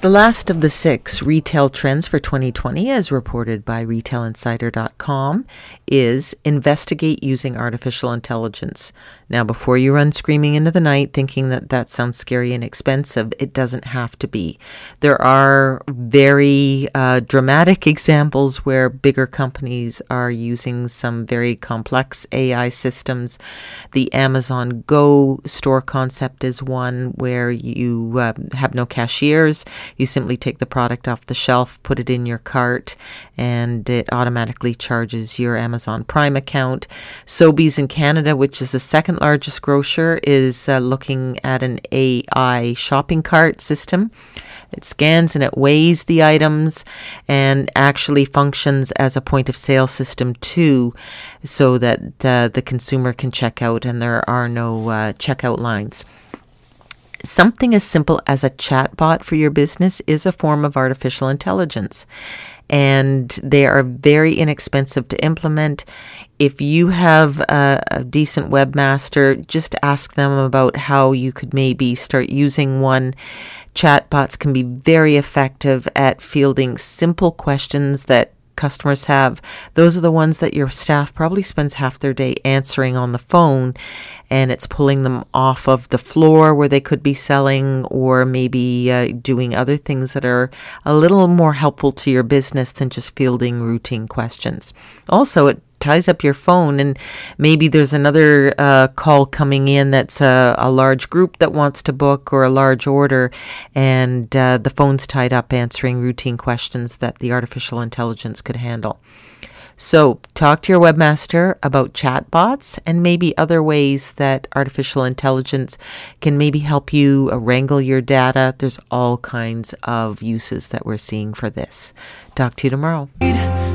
The last of the six retail trends for 2020, as reported by RetailInsider.com, is investigate using artificial intelligence. Now, before you run screaming into the night thinking that that sounds scary and expensive, it doesn't have to be. There are very uh, dramatic examples where bigger companies are using some very complex AI systems. The Amazon Go store concept is one where you uh, have no cashiers you simply take the product off the shelf, put it in your cart, and it automatically charges your Amazon Prime account. Sobeys in Canada, which is the second largest grocer, is uh, looking at an AI shopping cart system. It scans and it weighs the items and actually functions as a point of sale system too, so that uh, the consumer can check out and there are no uh, checkout lines. Something as simple as a chatbot for your business is a form of artificial intelligence, and they are very inexpensive to implement. If you have a, a, decent webmaster, just ask them about how you could maybe start using one. Chatbots can be very effective at fielding simple questions that customers have, those are the ones that your staff probably spends half their day answering on the phone and it's pulling them off of the floor where they could be selling or maybe uh, doing other things that are a little more helpful to your business than just fielding routine questions. Also, it ties up your phone and maybe there's another uh, call coming in that's a, a, large group that wants to book or a large order and uh, the phone's tied up answering routine questions that the artificial intelligence could handle. So talk to your webmaster about chatbots and maybe other ways that artificial intelligence can maybe help you wrangle your data. There's all kinds of uses that we're seeing for this. Talk to you tomorrow